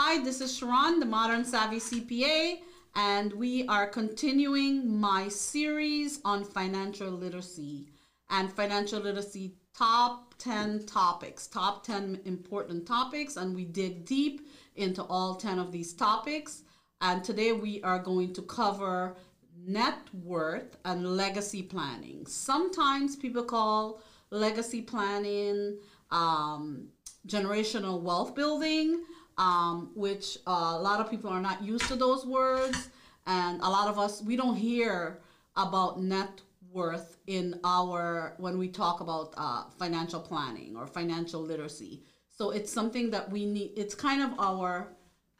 Hi, this is Sharon, the Modern Savvy CPA, and we are continuing my series on financial literacy and financial literacy top 10 topics, top 10 important topics, and we dig deep into all 10 of these topics. And today we are going to cover net worth and legacy planning. Sometimes people call legacy planning um, generational wealth building um, which uh, a lot of people are not used to those words. And a lot of us, we don't hear about net worth in our, when we talk about uh, financial planning or financial literacy. So it's something that we need, it's kind of our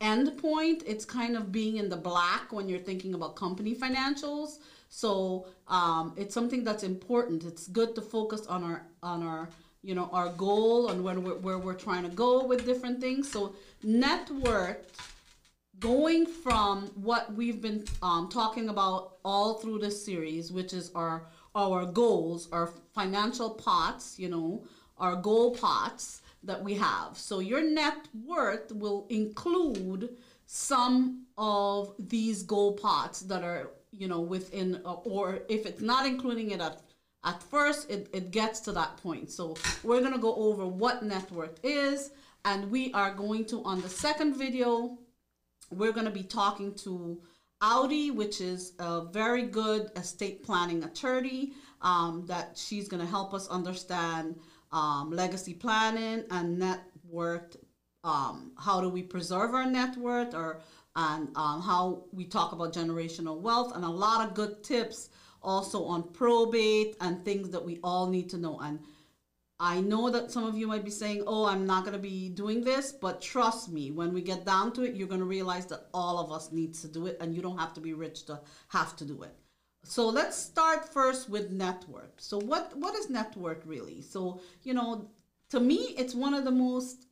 end point. It's kind of being in the black when you're thinking about company financials. So um, it's something that's important. It's good to focus on our, on our, you know our goal and when we're, where we're trying to go with different things. So net worth going from what we've been um, talking about all through this series which is our our goals our financial pots you know our goal pots that we have. So your net worth will include some of these goal pots that are you know within or if it's not including it at at first it, it gets to that point. So we're to go over what net worth is and we are going to on the second video we're to be talking to Audi which is a very good estate planning attorney um, that she's to help us understand um, legacy planning and net worth um, how do we preserve our net worth or and um, how we talk about generational wealth and a lot of good tips also on probate and things that we all need to know. And I know that some of you might be saying, oh, I'm not going to be doing this, but trust me, when we get down to it, you're going to realize that all of us needs to do it and you don't have to be rich to have to do it. So let's start first with net worth. So what what is net worth really? So, you know, to me it's one of the most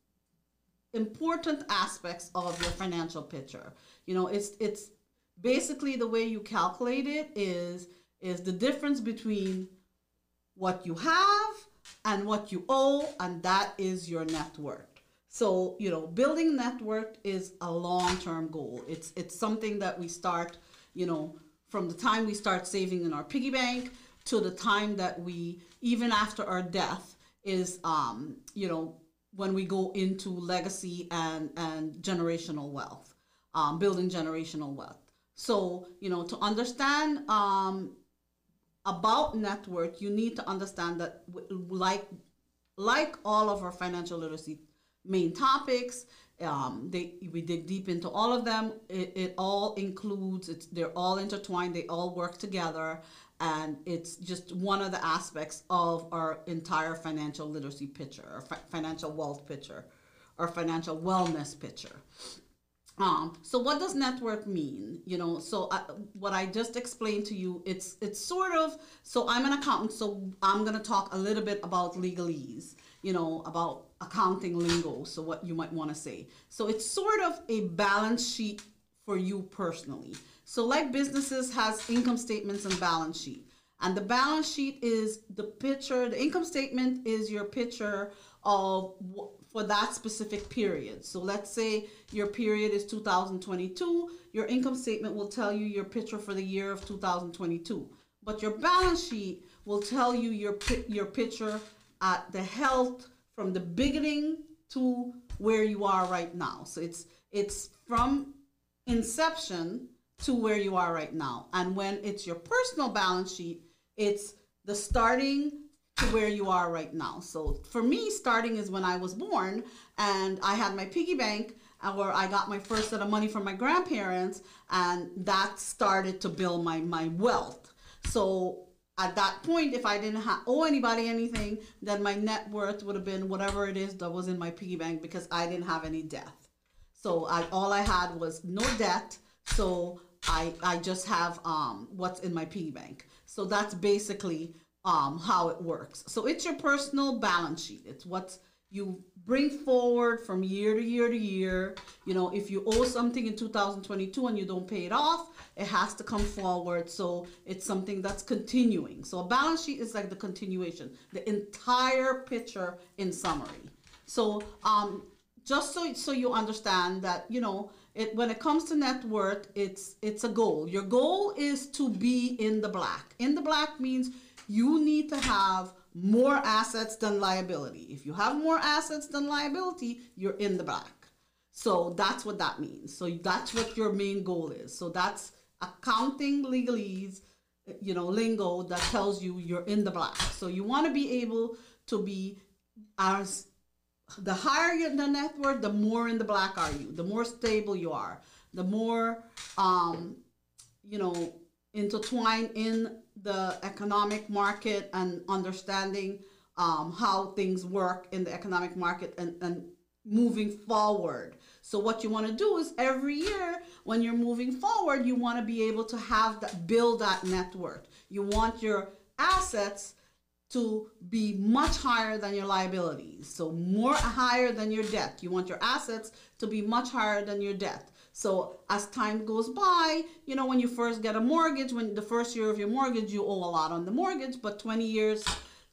important aspects of your financial picture. You know, it's it's basically the way you calculate it is is the difference between what you have and what you owe, and that is your net worth. So, you know, building net worth is a long-term goal. It's it's something that we start, you know, from the time we start saving in our piggy bank to the time that we even after our death is um, you know, when we go into legacy and and generational wealth, um, building generational wealth. So, you know, to understand um, about net worth, you need to understand that, like, like all of our financial literacy main topics, um, they we dig deep into all of them. It, it all includes it's they're all intertwined. They all work together, and it's just one of the aspects of our entire financial literacy picture, or fi- financial wealth picture, or financial wellness picture. Um, so what does net worth mean? You know, so I, what I just explained to you, it's it's sort of so I'm an accountant, so I'm gonna talk a little bit about legalese, you know, about accounting lingo. So what you might want to say. So it's sort of a balance sheet for you personally. So like businesses has income statements and balance sheet. And the balance sheet is the picture, the income statement is your picture of for that specific period. So let's say your period is 2022, your income statement will tell you your picture for the year of 2022. But your balance sheet will tell you your your picture at the health from the beginning to where you are right now. So it's it's from inception to where you are right now. And when it's your personal balance sheet, it's the starting to where you are right now. So for me, starting is when I was born and I had my piggy bank where I got my first set of money from my grandparents and that started to build my, my wealth. So at that point, if I didn't ha- owe anybody anything, then my net worth would have been whatever it is that was in my piggy bank because I didn't have any debt. So I, all I had was no debt. So I, I just have um, what's in my piggy bank. So that's basically um, how it works. So it's your personal balance sheet. It's what you bring forward from year to year to year. You know, if you owe something in 2022 and you don't pay it off, it has to come forward. So it's something that's continuing. So a balance sheet is like the continuation, the entire picture in summary. So um, just so so you understand that you know it when it comes to net worth, it's it's a goal. Your goal is to be in the black. In the black means you need to have more assets than liability. If you have more assets than liability, you're in the black. So that's what that means. So that's what your main goal is. So that's accounting legalese, you know, lingo that tells you you're in the black. So you want to be able to be as the higher your the net worth, the more in the black are you. The more stable you are. The more um, you know, intertwined in the economic market and understanding um, how things work in the economic market and, and moving forward. So what you want to do is every year when you're moving forward, you want to be able to have that build that net worth. You want your assets to be much higher than your liabilities. So more higher than your debt. You want your assets to be much higher than your debt. So as time goes by, you know, when you first get a mortgage, when the first year of your mortgage, you owe a lot on the mortgage, but 20 years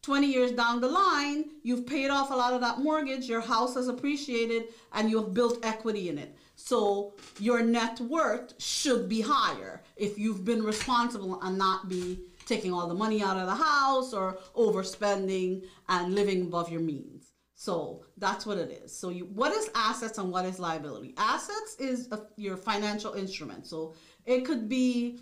20 years down the line, you've paid off a lot of that mortgage, your house has appreciated, and you have built equity in it. So your net worth should be higher if you've been responsible and not be taking all the money out of the house or overspending and living above your means. So that's what it is. So you, what is assets and what is liability? Assets is a, your financial instrument. So it could be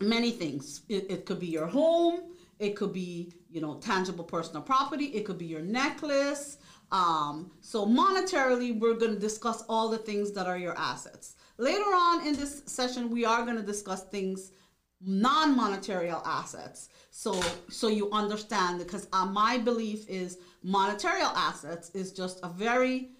many things. It, it could be your home. It could be you know tangible personal property. It could be your necklace. Um, so monetarily, we're going to discuss all the things that are your assets. Later on in this session, we are going to discuss things non-monetary assets. So so you understand because uh, my belief is monetary assets is just a very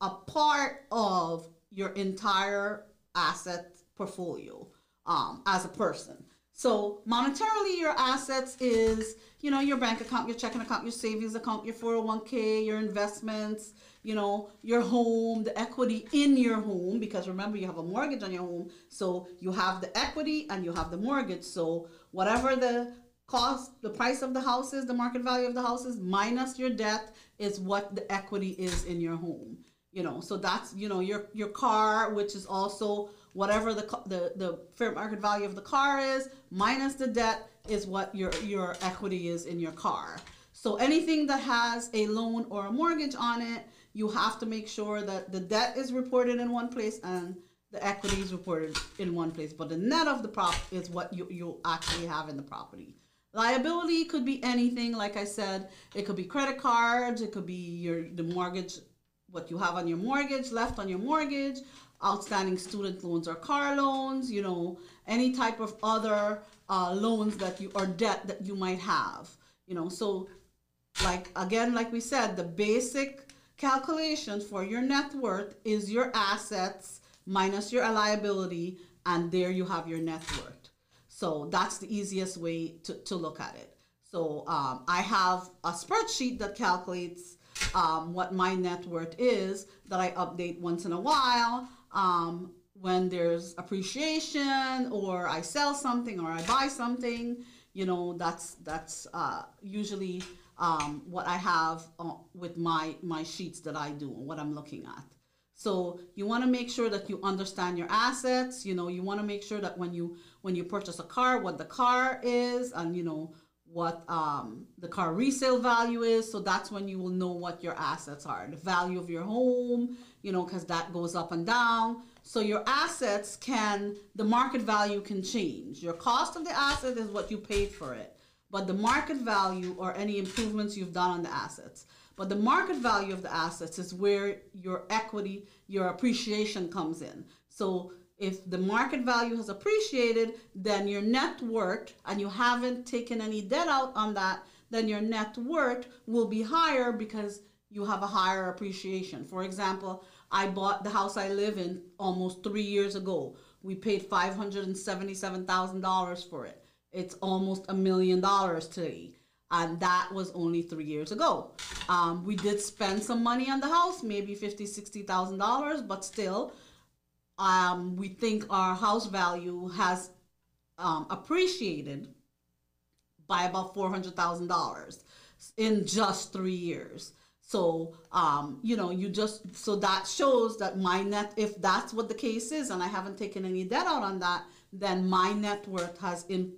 a part of your entire asset portfolio um, as a person. So monetarily, your assets is you know your bank account, your checking account, your savings account, your 401k, your investments, you know your home, the equity in your home because remember you have a mortgage on your home, so you have the equity and you have the mortgage. So whatever the cost, the price of the house is, the market value of the house is, minus your debt is what the equity is in your home. You know, so that's you know your your car, which is also whatever the the the fair market value of the car is, minus the debt is what your your equity is in your car. So anything that has a loan or a mortgage on it, you have to make sure that the debt is reported in one place and the equity is reported in one place. But the net of the prop is what you, you actually have in the property. Liability could be anything, like I said, it could be credit cards, it could be your the mortgage, what you have on your mortgage, left on your mortgage, outstanding student loans or car loans, you know, any type of other uh, loans that you or debt that you might have, you know. So, like again, like we said, the basic calculation for your net worth is your assets minus your liability, and there you have your net worth. So that's the easiest way to, to look at it. So um, I have a spreadsheet that calculates um, what my net worth is that I update once in a while um, when there's appreciation or I sell something or I buy something. You know, that's that's uh, usually um, what I have uh, with my my sheets that I do and what I'm looking at. So you want to make sure that you understand your assets. You know, you want to make sure that when you when you purchase a car, what the car is, and you know what um, the car resale value is. So that's when you will know what your assets are, the value of your home. You know, because that goes up and down. So your assets can the market value can change. Your cost of the asset is what you paid for it, but the market value or any improvements you've done on the assets. But the market value of the assets is where your equity, your appreciation comes in. So if the market value has appreciated, then your net worth, and you haven't taken any debt out on that, then your net worth will be higher because you have a higher appreciation. For example, I bought the house I live in almost three years ago. We paid $577,000 for it. It's almost a million dollars today and that was only three years ago. Um, we did spend some money on the house, maybe fifty, sixty thousand dollars, but still, um, we think our house value has um, appreciated by about four hundred thousand dollars in just three years. So, um, you know, you just, so that shows that my net, if that's what the case is, and I haven't taken any debt out on that, then my net worth has in,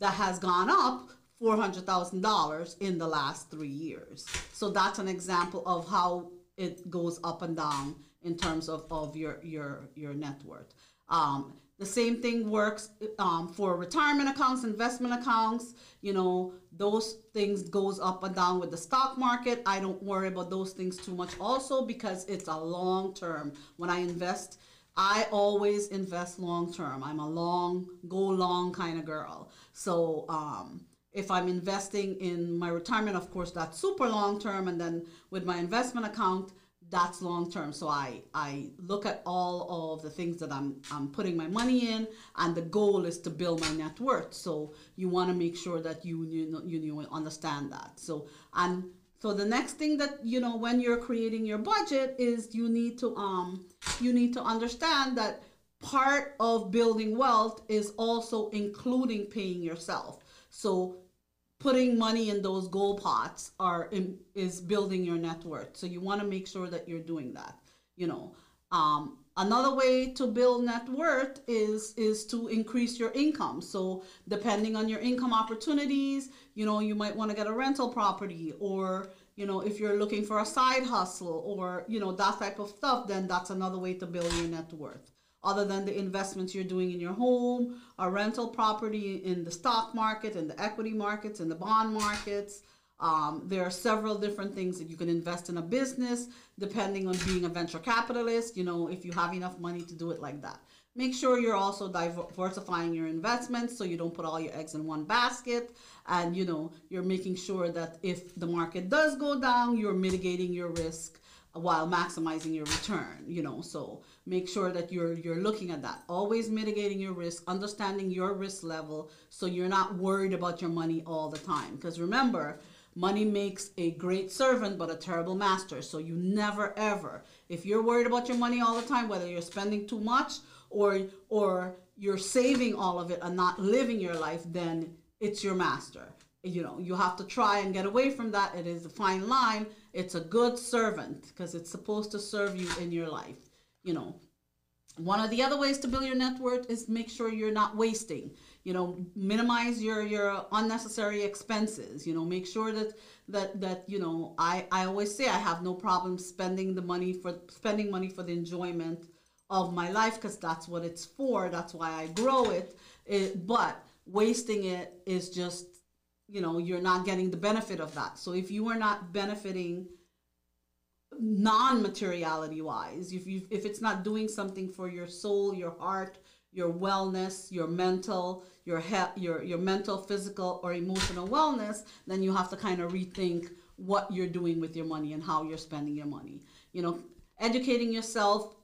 that has gone up $400,000 in the last three years. So that's an example of how it goes up and down in terms of, of your, your, your net worth. Um, the same thing works um, for retirement accounts, investment accounts. You know, those things goes up and down with the stock market. I don't worry about those things too much also because it's a long term. When I invest, I always invest long term. I'm a long, go long kind of girl. So, um, if I'm investing in my retirement, of course, that's super long term. And then with my investment account, that's long term. So I I look at all of the things that I'm I'm putting my money in, and the goal is to build my net worth. So you want to make sure that you you you, you understand that. So and so the next thing that you know when you're creating your budget is you need to um you need to understand that part of building wealth is also including paying yourself. So putting money in those goal pots are in, is building your net worth. So you want to make sure that you're doing that. You know, um, another way to build net worth is is to increase your income. So depending on your income opportunities, you know, you might want to get a rental property or you know if you're looking for a side hustle or you know that type of stuff then that's another way to build your net worth other than the investments you're doing in your home, a rental property in the stock market, in the equity markets, in the bond markets. Um, there are several different things that you can invest in a business depending on being a venture capitalist, you know, if you have enough money to do it like that. Make sure you're also diversifying your investments so you don't put all your eggs in one basket. And, you know, you're making sure that if the market does go down, you're mitigating your risk while maximizing your return you know so make sure that you're you're looking at that always mitigating your risk understanding your risk level so you're not worried about your money all the time because remember money makes a great servant but a terrible master. So you never ever if you're worried about your money all the time whether you're spending too much or or you're saving all of it and not living your life then it's your master. You know you have to try and get away from that. It is a fine line. It's a good servant because it's supposed to serve you in your life. You know one of the other ways to build your net worth is make sure you're not wasting you know minimize your your unnecessary expenses you know make sure that that that you know i i always say i have no problem spending the money for spending money for the enjoyment of my life because that's what it's for that's why i grow it, it but wasting it is just you know you're not getting the benefit of that. So if you are not benefiting non-materiality wise if you if it's not doing something for your soul your heart your wellness your mental your your your mental physical or emotional wellness then you have to kind of rethink what you're doing with your money and how you're spending your money. You know educating yourself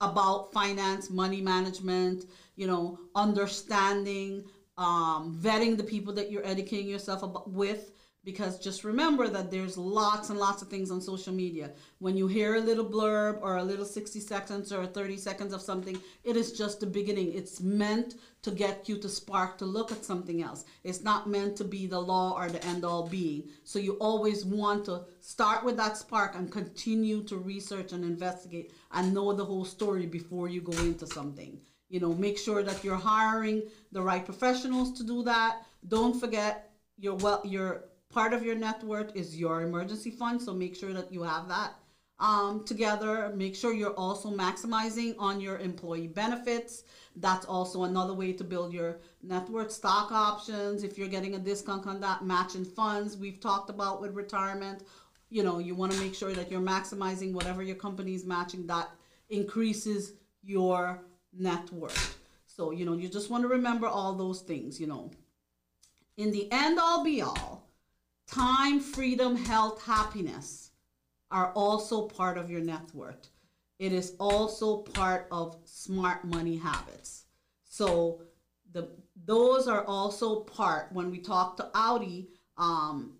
about finance money management you know understanding um, vetting the people that you're educating yourself about, with because just remember that there's lots and lots of things on social media. When you hear a little blurb or a little 60 seconds or 30 seconds of something, it is just the beginning. It's meant to get you to spark to look at something else. It's not meant to be the law or the end all being. So you always want to start with that spark and continue to research and investigate and know the whole story before you go into something. You know, make sure that you're hiring the right professionals to do that. Don't forget your well your part of your net worth is your emergency fund, so make sure that you have that um, together. Make sure you're also maximizing on your employee benefits. That's also another way to build your net worth. Stock options, if you're getting a discount on that, matching funds we've talked about with retirement. You know, you want to make sure that you're maximizing whatever your company's matching that increases your net worth. So, you know, you just want to remember all those things, you know. In the end all be all, time, freedom, health, happiness are also part of your net worth. It is also part of smart money habits. So, the those are also part when we talk to Audi, um,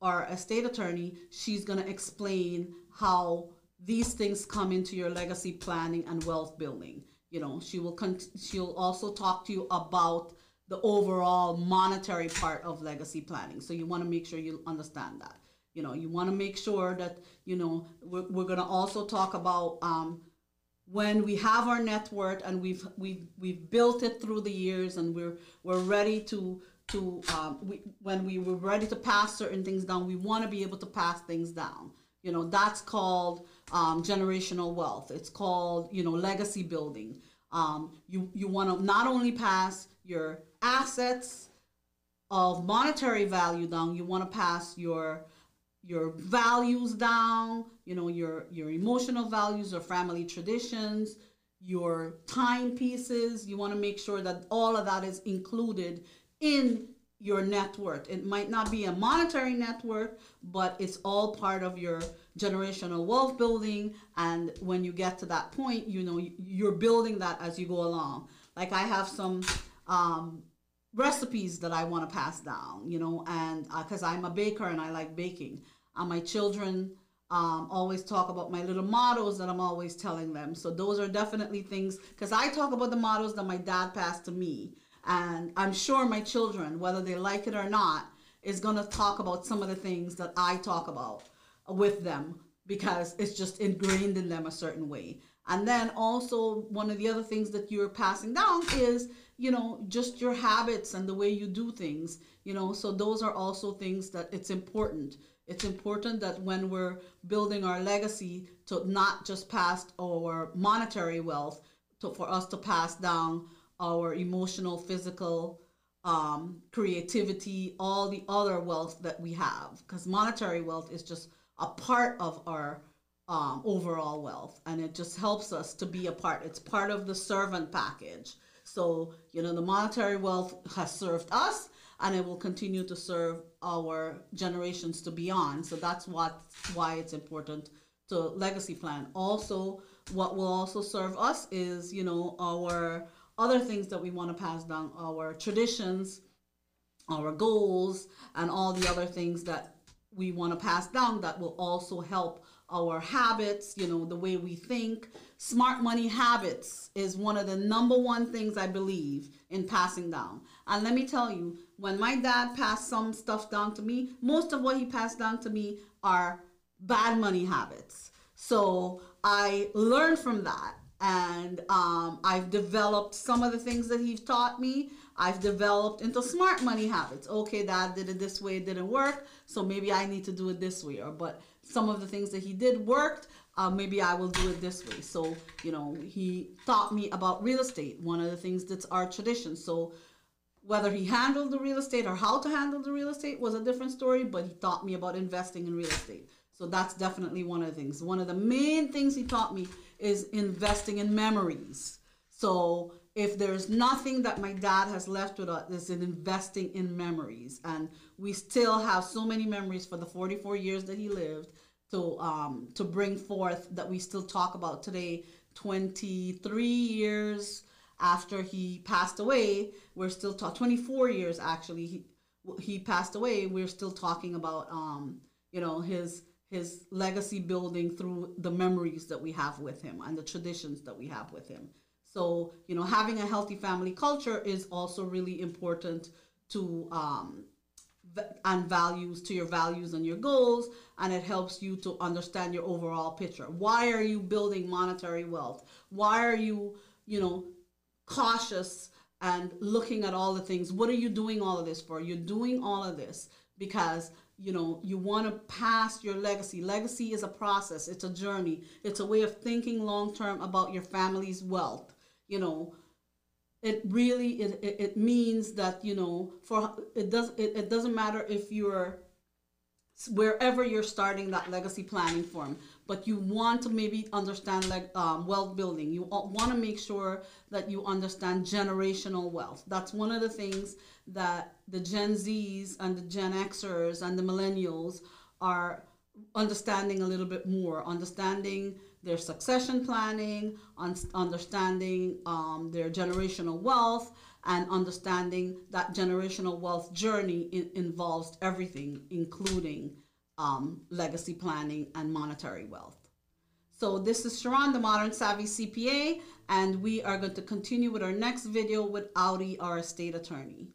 our estate attorney, she's gonna explain how these things come into your legacy planning and wealth building you know she will con- she'll also talk to you about the overall monetary part of legacy planning so you want to make sure you understand that You know, you want to make sure that you know we're, we're going to also talk about um, when we have our net worth and we've we've we've built it through the years and we're we're ready to to um, we, when we were ready to pass certain things down, we want to be able to pass things down. You know, that's called um, generational wealth. It's called you know legacy building. Um, you you want to not only pass your assets of monetary value down, you want to pass your your values down, you know, your your emotional values or family traditions, your timepieces. You want to make sure that all of that is included in your net worth. It might not be a monetary net worth, but it's all part of your generational wealth building. And when you get to that point, you know, you're building that as you go along. Like I have some um, recipes that I want to pass down, you know, and because uh, I'm a baker and I like baking. And my children um, always talk about my little mottos that I'm always telling them. So those are definitely things, because I talk about the mottos that my dad passed to me and I'm sure my children, whether they like it or not, is going to talk about some of the things that I talk about with them because it's just ingrained in them a certain way. And then also, one of the other things that you're passing down is, you know, just your habits and the way you do things, you know. So, those are also things that it's important. It's important that when we're building our legacy, to not just pass our monetary wealth, to, for us to pass down our emotional, physical, um, creativity, all the other wealth that we have. Because monetary wealth is just a part of our um, overall wealth, and it just helps us to be a part. It's part of the servant package. So, you know, the monetary wealth has served us and it will continue to serve our generations to beyond. So that's what why it's important to legacy plan. Also, what will also serve us is, you know, our other things that we want to pass down our traditions, our goals, and all the other things that we want to pass down that will also help our habits, you know, the way we think. Smart money habits is one of the number one things I believe in passing down. And let me tell you, when my dad passed some stuff down to me, most of what he passed down to me are bad money habits. So I learned from that and um, I've developed some of the things that he's taught me. I've developed into smart money habits. Okay, dad did it this way, it didn't work, so maybe I need to do it this way. Or but some of the things that he did worked. Uh, maybe I will do it this way. So you know, he taught me about real estate. One of the things that's our tradition. So whether he handled the real estate or how to handle the real estate was a different story. But he taught me about investing in real estate. So that's definitely one of the things. One of the main things he taught me is investing in memories. So if there's nothing that my dad has left with us, is in investing in memories. And we still have so many memories for the 44 years that he lived to um, to bring forth that we still talk about today, 23 years after he passed away. We're still talking 24 years actually. He he passed away. We're still talking about um, you know his his legacy building through the memories that we have with him and the traditions that we have with him. So, you know, having a healthy family culture is also really important to um, and values to your values and your goals, and it helps you to understand your overall picture. Why are you building monetary wealth? Why are you, you know, cautious and looking at all the things? What are you doing all of this for? You're doing all of this because you know you want to pass your legacy legacy is a process it's a journey it's a way of thinking long term about your family's wealth you know it really it, it, it means that you know for it does it, it doesn't matter if you're wherever you're starting that legacy planning form but you want to maybe understand like um, wealth building. You want to make sure that you understand generational wealth. That's one of the things that the gen z's and the gen xers and the millennials are understanding a little bit more. Understanding their succession planning un- understanding um, their generational wealth and understanding that generational wealth journey involves everything, including um, legacy planning and monetary wealth. So this is Sharon, the Modern Savvy CPA, and we are going to continue with our next video with Audi, our estate attorney.